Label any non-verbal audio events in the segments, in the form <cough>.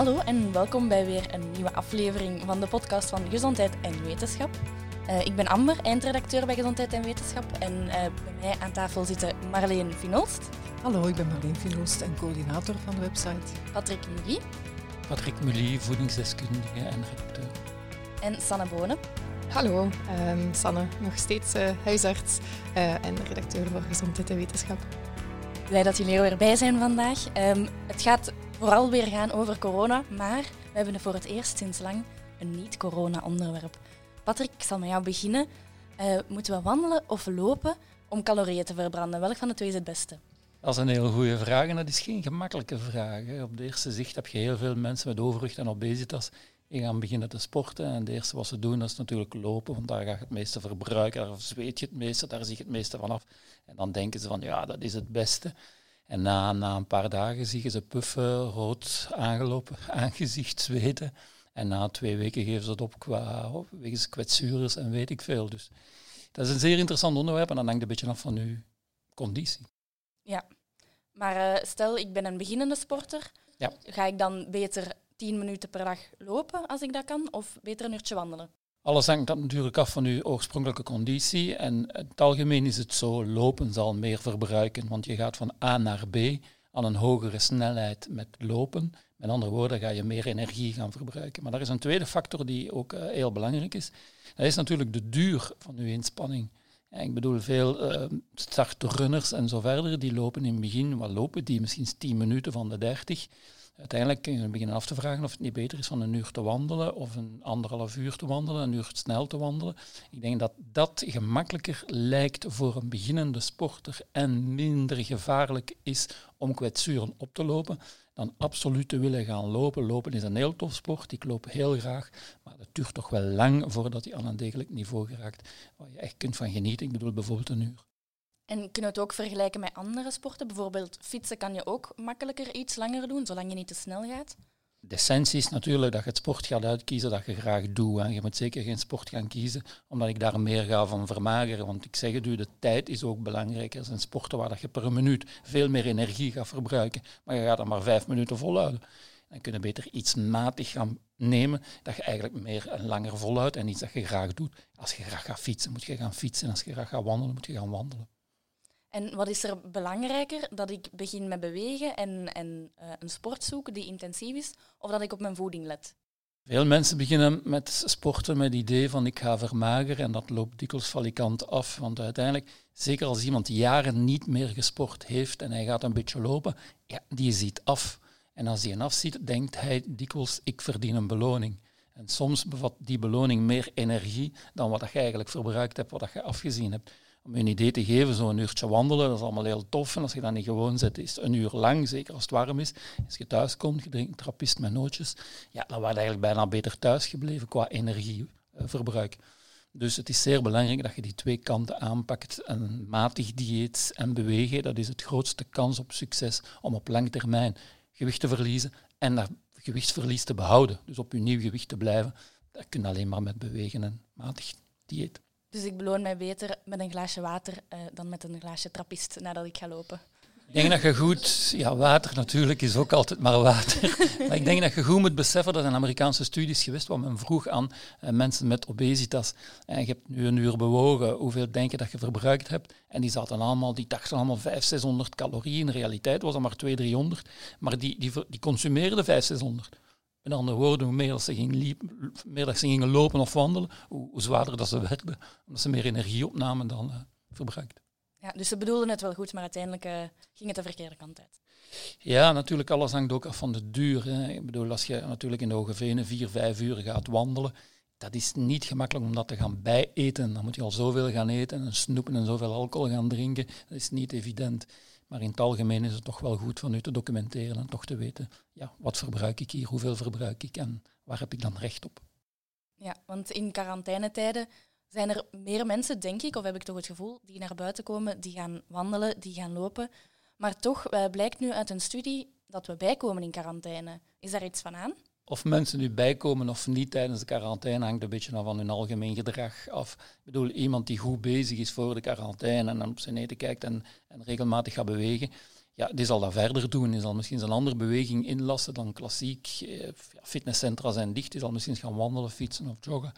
Hallo en welkom bij weer een nieuwe aflevering van de podcast van Gezondheid en Wetenschap. Uh, ik ben Amber, eindredacteur bij Gezondheid en Wetenschap. En uh, bij mij aan tafel zitten Marleen Finolst. Hallo, ik ben Marleen Finolst en coördinator van de website. Patrick Mully. Patrick Mully, voedingsdeskundige en redacteur. En Sanne Bonen. Hallo, um, Sanne, nog steeds uh, huisarts en redacteur voor Gezondheid en Wetenschap. Blij dat jullie er weer bij zijn vandaag. Um, het gaat vooral weer gaan over corona, maar we hebben voor het eerst sinds lang een niet-corona-onderwerp. Patrick, ik zal met jou beginnen. Uh, moeten we wandelen of lopen om calorieën te verbranden? Welk van de twee is het beste? Dat is een heel goede vraag en dat is geen gemakkelijke vraag. Op de eerste zicht heb je heel veel mensen met overgewicht en obesitas die gaan beginnen te sporten. En het eerste wat ze doen, dat is natuurlijk lopen, want daar ga je het meeste verbruiken, daar zweet je het meeste, daar zie je het meeste van af. En dan denken ze van, ja, dat is het beste. En na, na een paar dagen zie je ze puffen, rood aangelopen, <laughs> aangezicht, zweten. En na twee weken geven ze het op qua wegens kwetsures en weet ik veel. Dus dat is een zeer interessant onderwerp en dat hangt een beetje af van uw conditie. Ja, maar uh, stel ik ben een beginnende sporter. Ja. Ga ik dan beter tien minuten per dag lopen als ik dat kan, of beter een uurtje wandelen? Alles hangt natuurlijk af van uw oorspronkelijke conditie. En in het algemeen is het zo, lopen zal meer verbruiken, want je gaat van A naar B aan een hogere snelheid met lopen. Met andere woorden, ga je meer energie gaan verbruiken. Maar er is een tweede factor die ook uh, heel belangrijk is. Dat is natuurlijk de duur van uw inspanning. ik bedoel, veel uh, startrunners en zo verder, die lopen in het begin, wat lopen die misschien 10 minuten van de 30 uiteindelijk kun je beginnen af te vragen of het niet beter is van een uur te wandelen of een anderhalf uur te wandelen, een uur snel te wandelen. Ik denk dat dat gemakkelijker lijkt voor een beginnende sporter en minder gevaarlijk is om kwetsuren op te lopen dan absoluut te willen gaan lopen. Lopen is een heel tof sport, ik loop heel graag, maar het duurt toch wel lang voordat je aan een degelijk niveau geraakt waar je echt kunt van genieten. Ik bedoel bijvoorbeeld een uur. En kunnen we het ook vergelijken met andere sporten? Bijvoorbeeld fietsen kan je ook makkelijker iets langer doen, zolang je niet te snel gaat? De essentie is natuurlijk dat je het sport gaat uitkiezen dat je graag doet. En je moet zeker geen sport gaan kiezen, omdat ik daar meer ga van vermageren. Want ik zeg het u, de tijd is ook belangrijk. Er zijn sporten waar je per minuut veel meer energie gaat verbruiken, maar je gaat dan maar vijf minuten volhouden. Dan kun je beter iets matig gaan nemen, dat je eigenlijk meer en langer volhoudt en iets dat je graag doet. Als je graag gaat fietsen, moet je gaan fietsen. En als je graag gaat wandelen, moet je gaan wandelen. En wat is er belangrijker? Dat ik begin met bewegen en, en uh, een sport zoek die intensief is, of dat ik op mijn voeding let? Veel mensen beginnen met sporten met het idee van ik ga vermageren en dat loopt dikwijls valikant af. Want uiteindelijk, zeker als iemand jaren niet meer gesport heeft en hij gaat een beetje lopen, ja, die ziet af. En als hij een afziet, denkt hij dikwijls ik verdien een beloning. En soms bevat die beloning meer energie dan wat je eigenlijk verbruikt hebt, wat je afgezien hebt om je een idee te geven, zo'n uurtje wandelen, dat is allemaal heel tof. En als je dat niet gewoon zet, is het een uur lang, zeker als het warm is. Als je thuis komt, je drinkt trappist met nootjes, ja, dan je eigenlijk bijna beter thuis gebleven qua energieverbruik. Dus het is zeer belangrijk dat je die twee kanten aanpakt. Een matig dieet en bewegen, dat is het grootste kans op succes om op lange termijn gewicht te verliezen en dat gewichtsverlies te behouden. Dus op je nieuw gewicht te blijven, dat kun je alleen maar met bewegen en matig dieet. Dus ik beloon mij beter met een glaasje water uh, dan met een glaasje trappist nadat ik ga lopen. Ik denk dat je goed, ja, water natuurlijk is ook altijd maar water. <laughs> maar ik denk dat je goed moet beseffen dat er Amerikaanse studies geweest waar men vroeg aan uh, mensen met obesitas. En je hebt nu een uur bewogen, hoeveel denk je dat je verbruikt hebt? En die zaten allemaal, die dachten allemaal 500, 600 calorieën. In realiteit was dat maar 200, 300. Maar die, die, die consumeerden 500, 600. Met andere woorden, hoe meer, ze gingen, liep, meer dat ze gingen lopen of wandelen, hoe, hoe, zwaarder dat ze werden, omdat ze meer energie opnamen dan uh, verbruikten. Ja, dus ze bedoelden het wel goed, maar uiteindelijk uh, ging het de verkeerde kant uit. Ja, natuurlijk, alles hangt ook af van de duur. Hè. Ik bedoel, als je natuurlijk in de Hoge Venen vier, vijf uur gaat wandelen, dat is niet gemakkelijk om dat te gaan bijeten. Dan moet je al zoveel gaan eten en snoepen en zoveel alcohol gaan drinken. Dat is niet evident. Maar in het algemeen is het toch wel goed van u te documenteren en toch te weten, ja, wat verbruik ik hier, hoeveel verbruik ik en waar heb ik dan recht op. Ja, want in quarantainetijden zijn er meer mensen, denk ik, of heb ik toch het gevoel, die naar buiten komen, die gaan wandelen, die gaan lopen. Maar toch uh, blijkt nu uit een studie dat we bijkomen in quarantaine. Is daar iets van aan? Of mensen nu bijkomen of niet tijdens de quarantaine hangt een beetje van hun algemeen gedrag af. Ik bedoel, iemand die goed bezig is voor de quarantaine en dan op zijn eten kijkt en, en regelmatig gaat bewegen, ja, die zal dat verder doen. Die zal misschien een andere beweging inlassen dan klassiek. Eh, fitnesscentra zijn dicht, die zal misschien gaan wandelen, fietsen of joggen.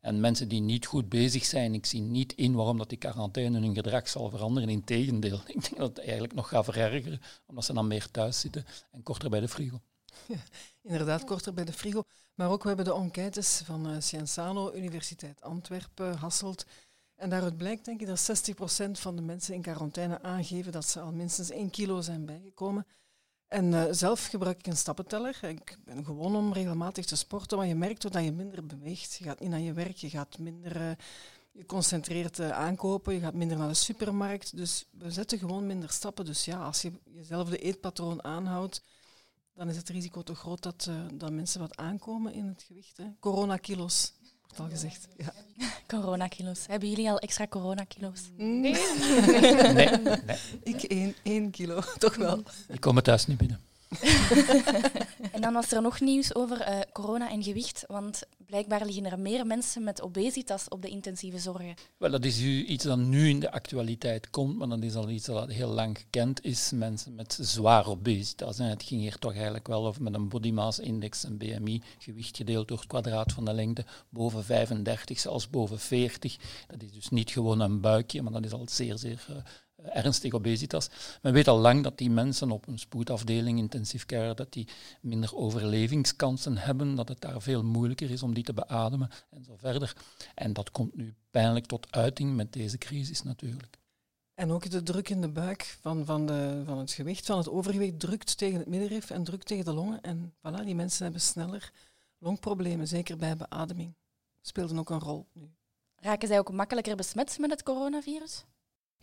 En mensen die niet goed bezig zijn, ik zie niet in waarom dat die quarantaine hun gedrag zal veranderen. Integendeel, <laughs> ik denk dat het eigenlijk nog gaat verergeren, omdat ze dan meer thuis zitten en korter bij de frigo. <laughs> Inderdaad, korter bij de frigo. Maar ook we hebben de enquêtes van uh, Scienzano, Universiteit Antwerpen, Hasselt. En daaruit blijkt denk ik dat 60% van de mensen in quarantaine aangeven dat ze al minstens 1 kilo zijn bijgekomen. En eh, zelf gebruik ik een stappenteller. Ik ben gewoon om regelmatig te sporten, maar je merkt dat je minder beweegt. Je gaat niet naar je werk, je gaat minder... Uh, je concentreert uh, aankopen, je gaat minder naar de supermarkt. Dus we zetten gewoon minder stappen. Dus ja, als je jezelf de eetpatroon aanhoudt, dan is het risico toch groot dat, dat mensen wat aankomen in het gewicht. Corona-kilos, wordt al gezegd. Ja. <laughs> Coronakilo's. Hebben jullie al extra coronakilo's? Nee. nee. nee. Ik één, één kilo, <laughs> toch wel. Ik kom het thuis niet binnen. <laughs> en dan was er nog nieuws over uh, corona en gewicht, want blijkbaar liggen er meer mensen met obesitas op de intensieve zorgen. Wel, dat is iets dat nu in de actualiteit komt, maar dat is al iets dat heel lang gekend is. Mensen met zwaar obesitas. Het ging hier toch eigenlijk wel over met een body mass index, een BMI, gewicht gedeeld door het kwadraat van de lengte, boven 35, zelfs boven 40. Dat is dus niet gewoon een buikje, maar dat is al zeer, zeer uh, ernstig obesitas. Men weet al lang dat die mensen op een spoedafdeling, intensive care, dat die minder overlevingskansen hebben, dat het daar veel moeilijker is om die te beademen en zo verder. En dat komt nu pijnlijk tot uiting met deze crisis natuurlijk. En ook de druk in de buik van, van, de, van het gewicht, van het overgewicht, drukt tegen het middenrif en drukt tegen de longen. En voilà, die mensen hebben sneller longproblemen, zeker bij beademing. Speelden ook een rol nu. Raken zij ook makkelijker besmet met het coronavirus?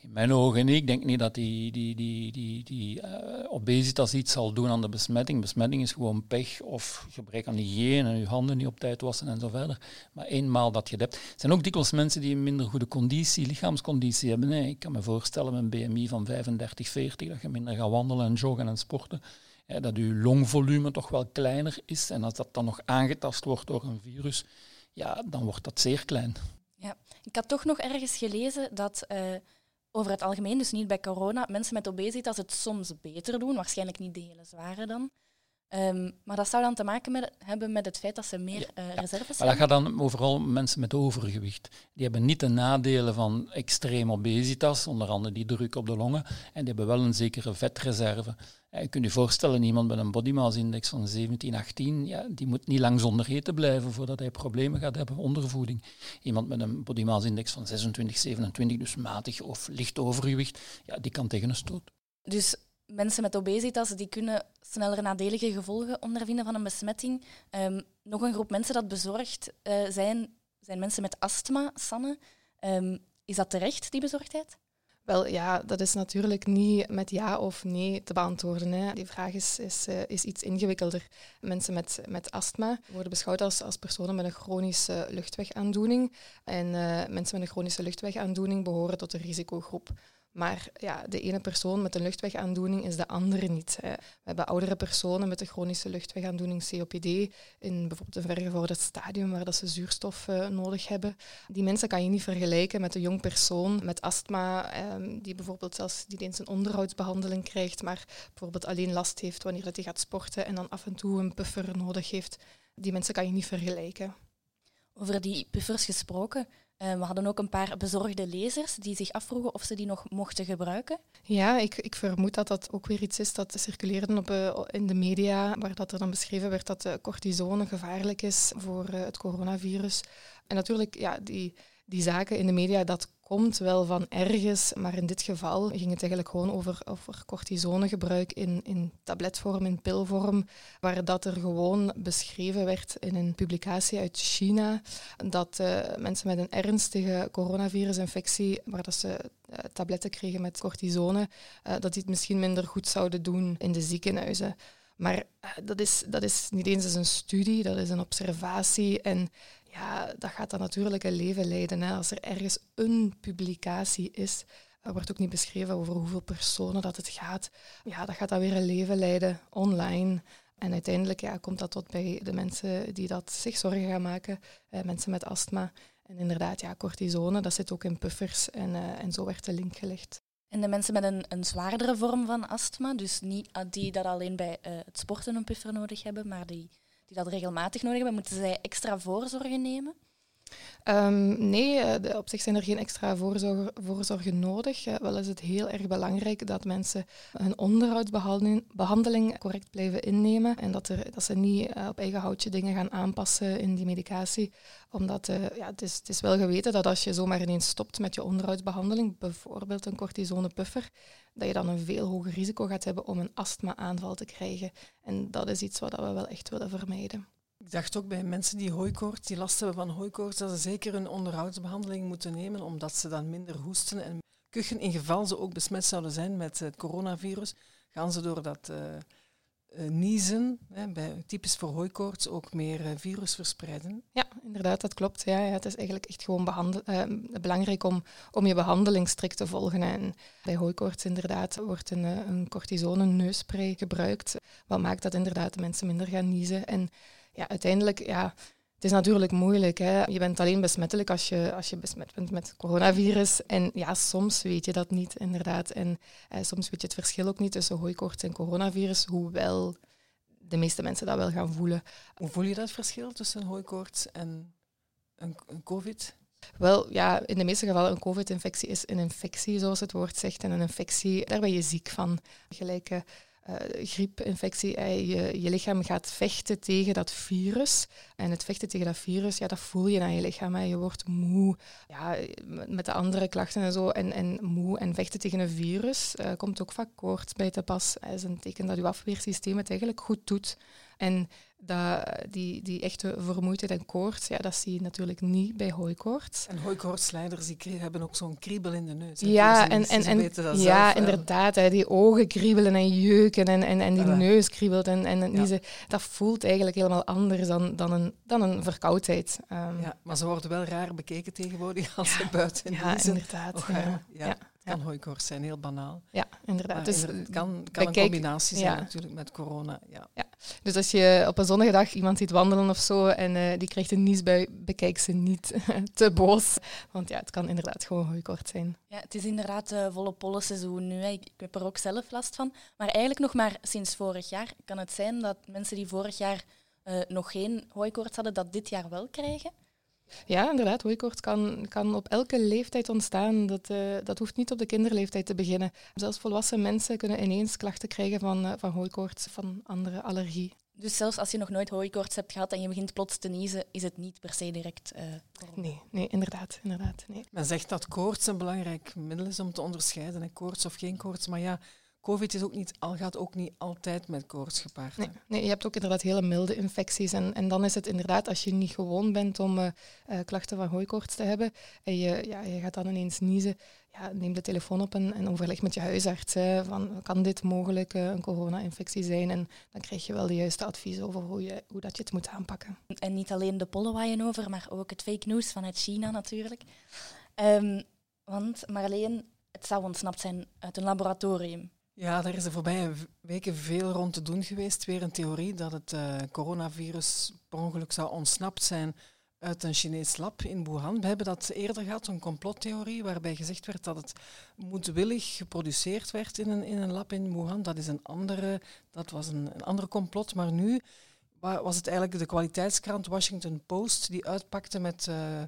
In mijn ogen niet. Ik denk niet dat die, die, die, die, die uh, obesitas iets zal doen aan de besmetting. Besmetting is gewoon pech of gebrek aan hygiëne en je handen niet op tijd wassen en zo verder. Maar eenmaal dat je hebt. zijn ook dikwijls mensen die een minder goede conditie, lichaamsconditie hebben. Ik kan me voorstellen met een BMI van 35, 40 dat je minder gaat wandelen en joggen en sporten. dat je longvolume toch wel kleiner is. En als dat dan nog aangetast wordt door een virus, ja, dan wordt dat zeer klein. Ja, ik had toch nog ergens gelezen dat... Uh over het algemeen, dus niet bij corona, mensen met obesitas het soms beter doen, waarschijnlijk niet de hele zware dan. Um, maar dat zou dan te maken met, hebben met het feit dat ze meer ja, uh, reserves hebben. Maar dat gaat dan overal mensen met overgewicht. Die hebben niet de nadelen van extreem obesitas, onder andere die druk op de longen, en die hebben wel een zekere vetreserve. Je kunt je voorstellen, iemand met een body mass index van 17, 18, ja, die moet niet lang zonder eten blijven voordat hij problemen gaat hebben, ondervoeding. Iemand met een body mass index van 26, 27, dus matig of licht overgewicht, ja, die kan tegen een stoot. Dus mensen met obesitas die kunnen sneller nadelige gevolgen ondervinden van een besmetting. Um, nog een groep mensen dat bezorgd uh, zijn, zijn mensen met astma, Sanne. Um, is dat terecht, die bezorgdheid? Wel ja, dat is natuurlijk niet met ja of nee te beantwoorden. Hè. Die vraag is, is, uh, is iets ingewikkelder. Mensen met, met astma worden beschouwd als, als personen met een chronische luchtwegaandoening. En uh, mensen met een chronische luchtwegaandoening behoren tot de risicogroep. Maar ja, de ene persoon met een luchtwegaandoening is de andere niet. We hebben oudere personen met een chronische luchtwegaandoening, COPD, in bijvoorbeeld een vergevorderd stadium waar dat ze zuurstof uh, nodig hebben. Die mensen kan je niet vergelijken met een jong persoon met astma, um, die bijvoorbeeld zelfs niet eens een onderhoudsbehandeling krijgt, maar bijvoorbeeld alleen last heeft wanneer hij gaat sporten en dan af en toe een puffer nodig heeft. Die mensen kan je niet vergelijken. Over die puffers gesproken, uh, we hadden ook een paar bezorgde lezers die zich afvroegen of ze die nog mochten gebruiken. Ja, ik, ik vermoed dat dat ook weer iets is dat circuleerde op, uh, in de media, waar dat er dan beschreven werd dat uh, cortisone gevaarlijk is voor het coronavirus. En natuurlijk, ja, die, die zaken in de media, dat komt wel van ergens, maar in dit geval ging het eigenlijk gewoon over, over cortisonegebruik in, in tabletvorm, in pilvorm, waar dat er gewoon beschreven werd in een publicatie uit China, dat uh, mensen met een ernstige coronavirusinfectie, waar dat ze uh, tabletten kregen met cortisone, uh, dat die het misschien minder goed zouden doen in de ziekenhuizen. Maar dat, is, dat is niet eens een studie, dat is een observatie. En ja, dat gaat natuurlijk een leven leiden. Hè. Als er ergens een publicatie is, er wordt ook niet beschreven over hoeveel personen dat het gaat. Ja, dat gaat dan weer een leven leiden online. En uiteindelijk ja, komt dat tot bij de mensen die dat zich zorgen gaan maken, eh, mensen met astma. En inderdaad, ja, cortisone, dat zit ook in puffers en, uh, en zo werd de link gelegd. En de mensen met een, een zwaardere vorm van astma, dus niet ah, die dat alleen bij uh, het sporten een puffer nodig hebben, maar die, die dat regelmatig nodig hebben, moeten zij extra voorzorgen nemen? Um, nee, eh, op zich zijn er geen extra voorzorgen, voorzorgen nodig. Uh, wel is het heel erg belangrijk dat mensen hun onderhoudsbehandeling correct blijven innemen en dat, er, dat ze niet uh, op eigen houtje dingen gaan aanpassen in die medicatie. Omdat ja, het, is, het is wel geweten dat als je zomaar ineens stopt met je onderhoudsbehandeling, bijvoorbeeld een cortisonepuffer, dat je dan een veel hoger risico gaat hebben om een astma-aanval te krijgen. En dat is iets wat we wel echt willen vermijden. Ik dacht ook bij mensen die hooikoorts, die last hebben van hooikoorts, dat ze zeker een onderhoudsbehandeling moeten nemen, omdat ze dan minder hoesten en kuchen. In geval ze ook besmet zouden zijn met het coronavirus, gaan ze door dat uh, niezen, hè, bij, typisch voor hooikoorts, ook meer virus verspreiden. Ja, inderdaad, dat klopt. Ja, ja, het is eigenlijk echt gewoon belangrijk om, om je behandeling strikt te volgen. En bij hooikoorts inderdaad wordt een, een cortisone neusspray gebruikt, wat maakt dat inderdaad de mensen minder gaan niezen. En ja, uiteindelijk, ja, het is natuurlijk moeilijk. Hè. Je bent alleen besmettelijk als je, als je besmet bent met het coronavirus. En ja, soms weet je dat niet, inderdaad. En eh, soms weet je het verschil ook niet tussen hooikoorts en coronavirus, hoewel de meeste mensen dat wel gaan voelen. Hoe voel je dat verschil tussen hooikoorts en een, een covid? Wel, ja, in de meeste gevallen een covid-infectie is een infectie, zoals het woord zegt. En een infectie, daar ben je ziek van. Gelijk uh, griepinfectie. Uh, je, je lichaam gaat vechten tegen dat virus. En het vechten tegen dat virus, ja, dat voel je aan je lichaam. Hè. Je wordt moe, ja, met de andere klachten en zo. En, en moe en vechten tegen een virus uh, komt ook vaak koorts bij te pas. Dat is een teken dat je afweersysteem het eigenlijk goed doet. En dat, die, die echte vermoeidheid en koorts, ja, dat zie je natuurlijk niet bij hooikoorts. En hooikoortsleiders die hebben ook zo'n kriebel in de neus. Ja, en, en, en, ja inderdaad. Hè, die ogen kriebelen en jeuken en, en, en die neus kriebelt. En, en ja. ze, dat voelt eigenlijk helemaal anders dan, dan, een, dan een verkoudheid. Um, ja, maar ze worden wel raar bekeken tegenwoordig als ze buiten Ja, inderdaad. Och, ja. ja. Het kan hooikoorts zijn, heel banaal. Ja, inderdaad. Dus het kan, kan een combinatie zijn natuurlijk met corona. Ja. Dus als je op een zonnige dag iemand ziet wandelen of zo en uh, die krijgt een niesbui, bekijk ze niet <laughs> te boos. Want ja, het kan inderdaad gewoon hooikoorts zijn. Ja, het is inderdaad uh, volle pollenseizoen nu. Ik, heb er ook zelf last van. Maar eigenlijk nog maar sinds vorig jaar kan het zijn dat mensen die vorig jaar uh, nog geen hooikoorts hadden, dat dit jaar wel krijgen. Ja, inderdaad. Hooikoorts kan, kan op elke leeftijd ontstaan. Dat, uh, dat hoeft niet op de kinderleeftijd te beginnen. Zelfs volwassen mensen kunnen ineens klachten krijgen van, uh, van hooikoorts, van andere allergie. Dus zelfs als je nog nooit hooikoorts hebt gehad en je begint plots te niezen, is het niet per se direct uh, Nee, nee, inderdaad. inderdaad nee. Men zegt dat koorts een belangrijk middel is om te onderscheiden, koorts of geen koorts. Maar ja, COVID is ook niet, al gaat ook niet altijd met koorts gepaard. Nee, nee, je hebt ook inderdaad hele milde infecties. En, en dan is het inderdaad, als je niet gewoon bent om uh, uh, klachten van hooikoorts te hebben en je, ja, je gaat dan ineens niezen, ja, neem de telefoon op en, en overleg met je huisarts. Hè, van, kan dit mogelijk uh, een corona-infectie zijn? En dan krijg je wel de juiste advies over hoe, je, hoe dat je het moet aanpakken. En niet alleen de pollen waaien over, maar ook het fake news vanuit China natuurlijk. Um, want Marleen, het zou ontsnapt zijn uit een laboratorium. Ja, daar is de voorbije weken veel rond te doen geweest. Weer een theorie dat het uh, coronavirus per ongeluk zou ontsnapt zijn uit een Chinees lab in Wuhan. We hebben dat eerder gehad, een complottheorie, waarbij gezegd werd dat het moedwillig geproduceerd werd in een, in een lab in Wuhan. Dat, is een andere, dat was een, een andere complot. Maar nu was het eigenlijk de kwaliteitskrant Washington Post die uitpakte met uh,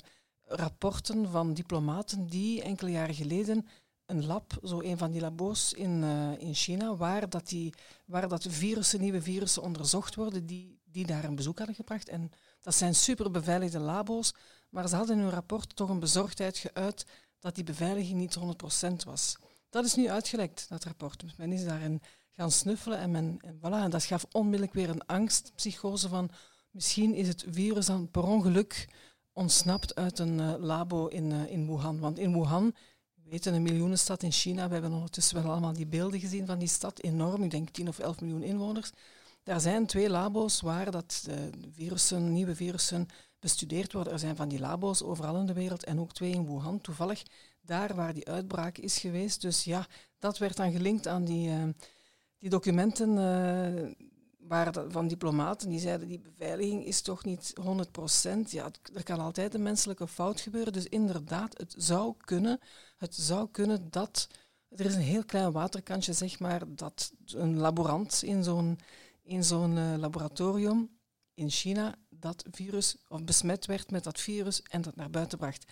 rapporten van diplomaten die enkele jaren geleden een lab, zo een van die labo's in, uh, in China, waar, dat die, waar dat virussen, nieuwe virussen onderzocht worden, die, die daar een bezoek hadden gebracht. En dat zijn super beveiligde labo's, maar ze hadden in hun rapport toch een bezorgdheid geuit dat die beveiliging niet 100% was. Dat is nu uitgelekt, dat rapport. Dus men is daarin gaan snuffelen en, men, en, voilà, en dat gaf onmiddellijk weer een angstpsychose van misschien is het virus dan per ongeluk ontsnapt uit een uh, labo in, uh, in Wuhan. Want in Wuhan weten, een miljoenenstad in China. We hebben ondertussen wel allemaal die beelden gezien van die stad. Enorm, ik denk 10 of 11 miljoen inwoners. Daar zijn twee labo's waar dat de virussen, nieuwe virussen bestudeerd worden. Er zijn van die labo's overal in de wereld en ook twee in Wuhan. Toevallig daar waar die uitbraak is geweest. Dus ja, dat werd dan gelinkt aan die, uh, die documenten uh, waar van diplomaten die zeiden die beveiliging is toch niet 100%. Ja, er kan altijd een menselijke fout gebeuren. Dus inderdaad, het zou kunnen, het zou kunnen dat Er is een heel klein waterkantje, zeg maar, dat een laborant in zo'n in zo'n uh, laboratorium in China dat virus of besmet werd met dat virus en dat naar buiten bracht.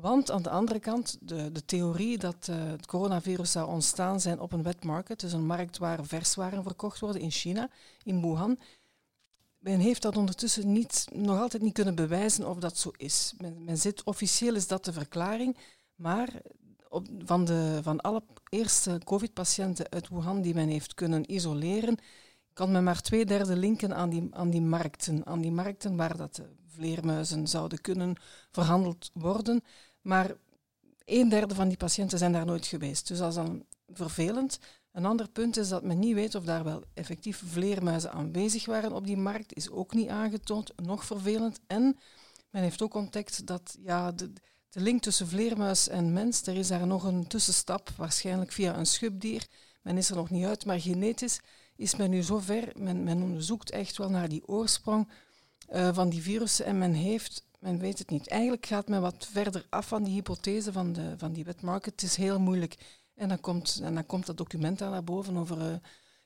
Want aan de andere kant, de, de theorie dat uh, het coronavirus zou ontstaan zijn op een wet market, dus een markt waar verswaren verkocht worden in China, in Wuhan. Men heeft dat ondertussen niet, nog altijd niet kunnen bewijzen of dat zo is. Men, zit, officieel is dat de verklaring, maar op, van, de, van alle eerste COVID-patiënten uit Wuhan die men heeft kunnen isoleren, kan men maar twee derde linken aan die, aan die markten. Aan die markten waar dat de vleermuizen zouden kunnen verhandeld worden. Maar een derde van die patiënten zijn daar nooit geweest. Dus dat is dan vervelend. Een ander punt is dat men niet weet of daar wel effectief vleermuizen aanwezig waren op die markt, is ook niet aangetoond, nog vervelend. En men heeft ook ontdekt dat ja, de, de link tussen vleermuis en mens, er is daar nog een tussenstap, waarschijnlijk via een schubdier. Men is er nog niet uit, maar genetisch is men nu zover, men, men onderzoekt echt wel naar die oorsprong uh, van die virussen en men heeft, men weet het niet. Eigenlijk gaat men wat verder af van die hypothese van, de, van die wet market. Het is heel moeilijk. En dan komt, en dan komt dat document daar naar boven over, uh,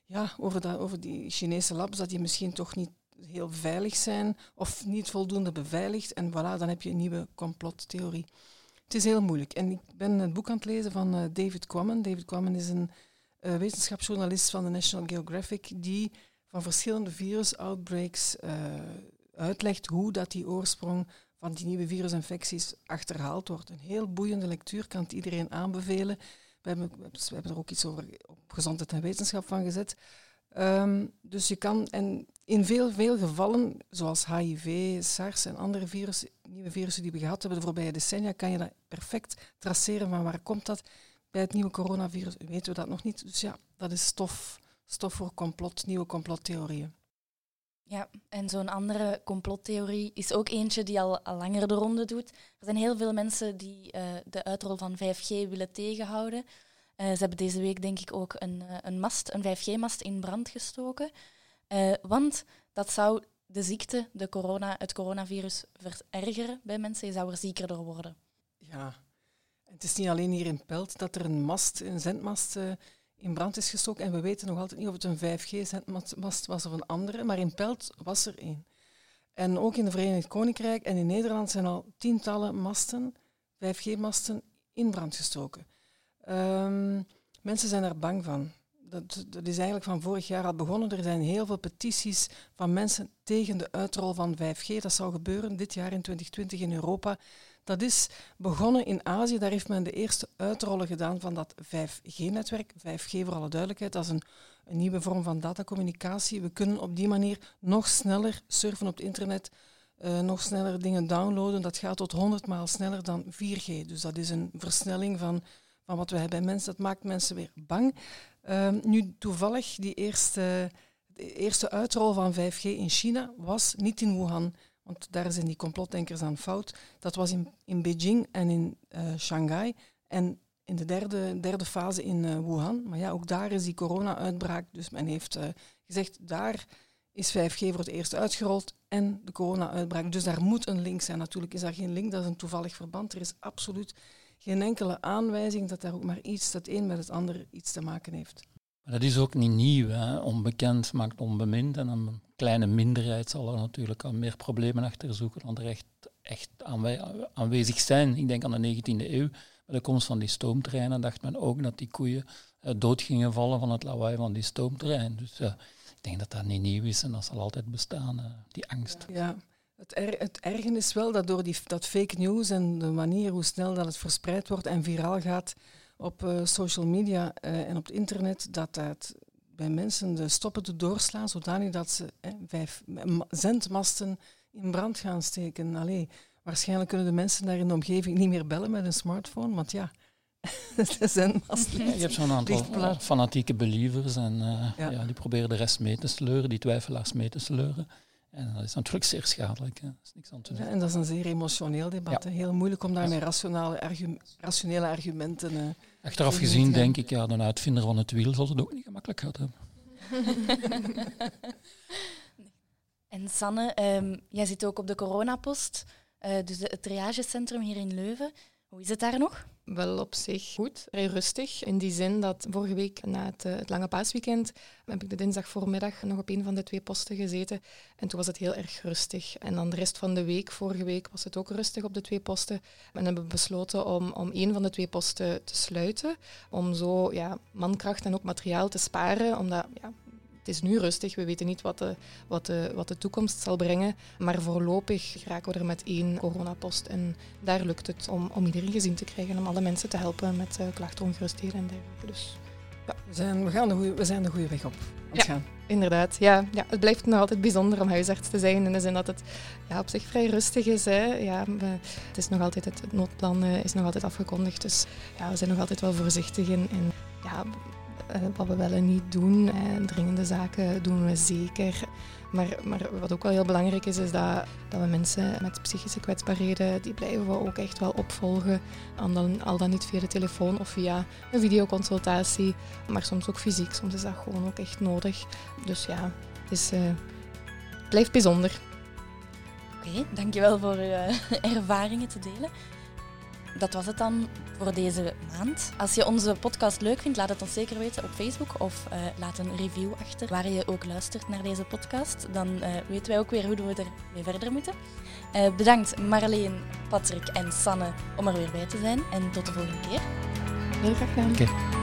ja, over, dat, over die Chinese labs, dat die misschien toch niet heel veilig zijn of niet voldoende beveiligd. En voilà, dan heb je een nieuwe complottheorie. Het is heel moeilijk. En ik ben het boek aan het lezen van uh, David Quammen. David Quammen is een uh, wetenschapsjournalist van de National Geographic die van verschillende virus-outbreaks uitlegt hoe dat die oorsprong van die nieuwe virusinfecties achterhaald wordt. Een heel boeiende lectuur, kan het iedereen aanbevelen. We hebben, we hebben er ook iets over op gezondheid en wetenschap van gezet. Um, dus je kan, en in veel, veel gevallen, zoals HIV, SARS en andere virus, nieuwe virussen die we gehad hebben de voorbije decennia, kan je dat perfect traceren van waar komt dat. Bij het nieuwe coronavirus weten we dat nog niet. Dus ja, dat is stof, stof voor complot, nieuwe complottheorieën. Ja, en zo'n andere complottheorie is ook eentje die al, al, langer de ronde doet. Er zijn heel veel mensen die uh, de uitrol van 5G willen tegenhouden. Uh, ze hebben deze week denk ik ook een, uh, een mast, een 5G-mast in brand gestoken. want dat zou de ziekte, de corona, het coronavirus verergeren bij mensen. Je zou er zieker door worden. Ja, het is niet alleen hier in Pelt dat er een mast, een zendmast in brand is gestoken. En we weten nog altijd niet of het een 5G-zendmast was of een andere. Maar in Pelt was er één. En ook in het Verenigd Koninkrijk en in Nederland zijn al tientallen masten, 5G-masten, in brand gestoken. Um, mensen zijn er bang van. Dat, dat, is eigenlijk van vorig jaar al begonnen. Er zijn heel veel petities van mensen tegen de uitrol van 5G. Dat zou gebeuren dit jaar in 2020 in Europa. Dat is begonnen in Azië. Daar heeft men de eerste uitrollen gedaan van dat 5G-netwerk. 5G voor alle duidelijkheid, dat is een, een nieuwe vorm van datacommunicatie. We kunnen op die manier nog sneller surfen op het internet, uh, nog sneller dingen downloaden. Dat gaat tot 100 maal sneller dan 4G. Dus dat is een versnelling van, van wat we hebben bij mensen. Dat maakt mensen weer bang. Uh, nu, toevallig, die eerste, de eerste uitrol van 5G in China was niet in Wuhan, want daar zijn die complotdenkers aan fout. Dat was in, in Beijing en in uh, Shanghai. En in de derde, derde fase in uh, Wuhan. Maar ja, ook daar is die corona-uitbraak. Dus men heeft uh, gezegd, daar is 5G voor het eerst uitgerold en de corona-uitbraak. Dus daar moet een link zijn. Natuurlijk is daar geen link, dat is een toevallig verband. Er is absoluut geen enkele aanwijzing dat daar ook maar iets, dat een met het ander iets te maken heeft. Maar dat is ook niet nieuw. Hè? Onbekend maakt onbemind. En een kleine minderheid zal er natuurlijk al meer problemen achter zoeken dan er echt, echt aanwezig zijn. Ik denk aan de 19e eeuw. Met de komst van die stoomtreinen dacht men ook dat die koeien uh, dood gingen vallen van het lawaai van die stoomtrein. Dus uh, ik denk dat dat niet nieuw is en dat zal altijd bestaan, uh, die angst. Ja. Het, er, het ergen is wel dat door die, dat fake news en de manier hoe snel dat het verspreid wordt en viraal gaat, op social media en op het internet dat dat bij mensen de stoppen te doorslaan, zodanig dat ze eh, vijf zendmasten in brand gaan steken. Allee, waarschijnlijk kunnen de mensen daar in de omgeving niet meer bellen met een smartphone, want ja, <laughs> de zendmasten. Ja, je hebt zo'n aantal fanatieke believers en uh, ja. ja. die proberen de rest mee te sleuren, die twijfelaars mee te sleuren. En dat is natuurlijk zeer schadelijk. Hè. is niks aan te doen. Ja, en dat is een zeer emotioneel debat. Ja. Heel moeilijk om daar met rationele, argu rationele argumenten. Uh, Achteraf gezien denk ik, ja, de uitvinder van het wiel zal het ook niet gemakkelijk gehad hebben. <laughs> en Sanne, um, jij zit ook op de coronapost, uh, dus het triagecentrum hier in Leuven. Hoe is het daar nog? Wel op zich goed, vrij rustig. In die zin dat vorige week na het, het lange paasweekend heb ik de dinsdag voormiddag nog op een van de twee posten gezeten. En toen was het heel erg rustig. En dan de rest van de week, vorige week, was het ook rustig op de twee posten. En hebben we besloten om, om één van de twee posten te sluiten. Om zo ja, mankracht en ook materiaal te sparen. Omdat ja, het is nu rustig, we weten niet wat de, wat, de, wat de toekomst zal brengen. Maar voorlopig raken we er met één coronapost. En daar lukt het om, om iedereen gezien te krijgen, om alle mensen te helpen met uh, klachten, ongerustheden en dergelijke. Dus, ja. we, zijn, we, gaan de goeie, we zijn de goede weg op. Ja, gaan. inderdaad. Ja, ja, het blijft nog altijd bijzonder om huisarts te zijn. In de zin dat het ja, op zich vrij rustig is. Hè. Ja, we, het, is nog altijd, het, noodplan uh, is nog altijd afgekondigd. Dus ja, we zijn nog altijd wel voorzichtig in, in ja, wat we wel niet doen. En dringende zaken doen we zeker. Maar, maar wat ook wel heel belangrijk is, is dat, dat we mensen met psychische kwetsbaarheden, die blijven we ook echt wel opvolgen. Al dan, al dan niet via de telefoon of via een videoconsultatie, maar soms ook fysiek. Soms is dat gewoon ook echt nodig. Dus ja, het, is, het blijft bijzonder. Oké, dankjewel voor uh, <laughs> ervaringen te delen dat was het dan voor deze maand. Als je onze podcast leuk vindt, laat het ons zeker weten op Facebook of uh, laat een review achter waar je ook luistert naar deze podcast. Dan uh, weten wij ook weer hoe we ermee verder moeten. Uh, bedankt Marleen, Patrick en Sanne om er weer bij te zijn en tot de volgende keer. Heel graag gedaan. Okay.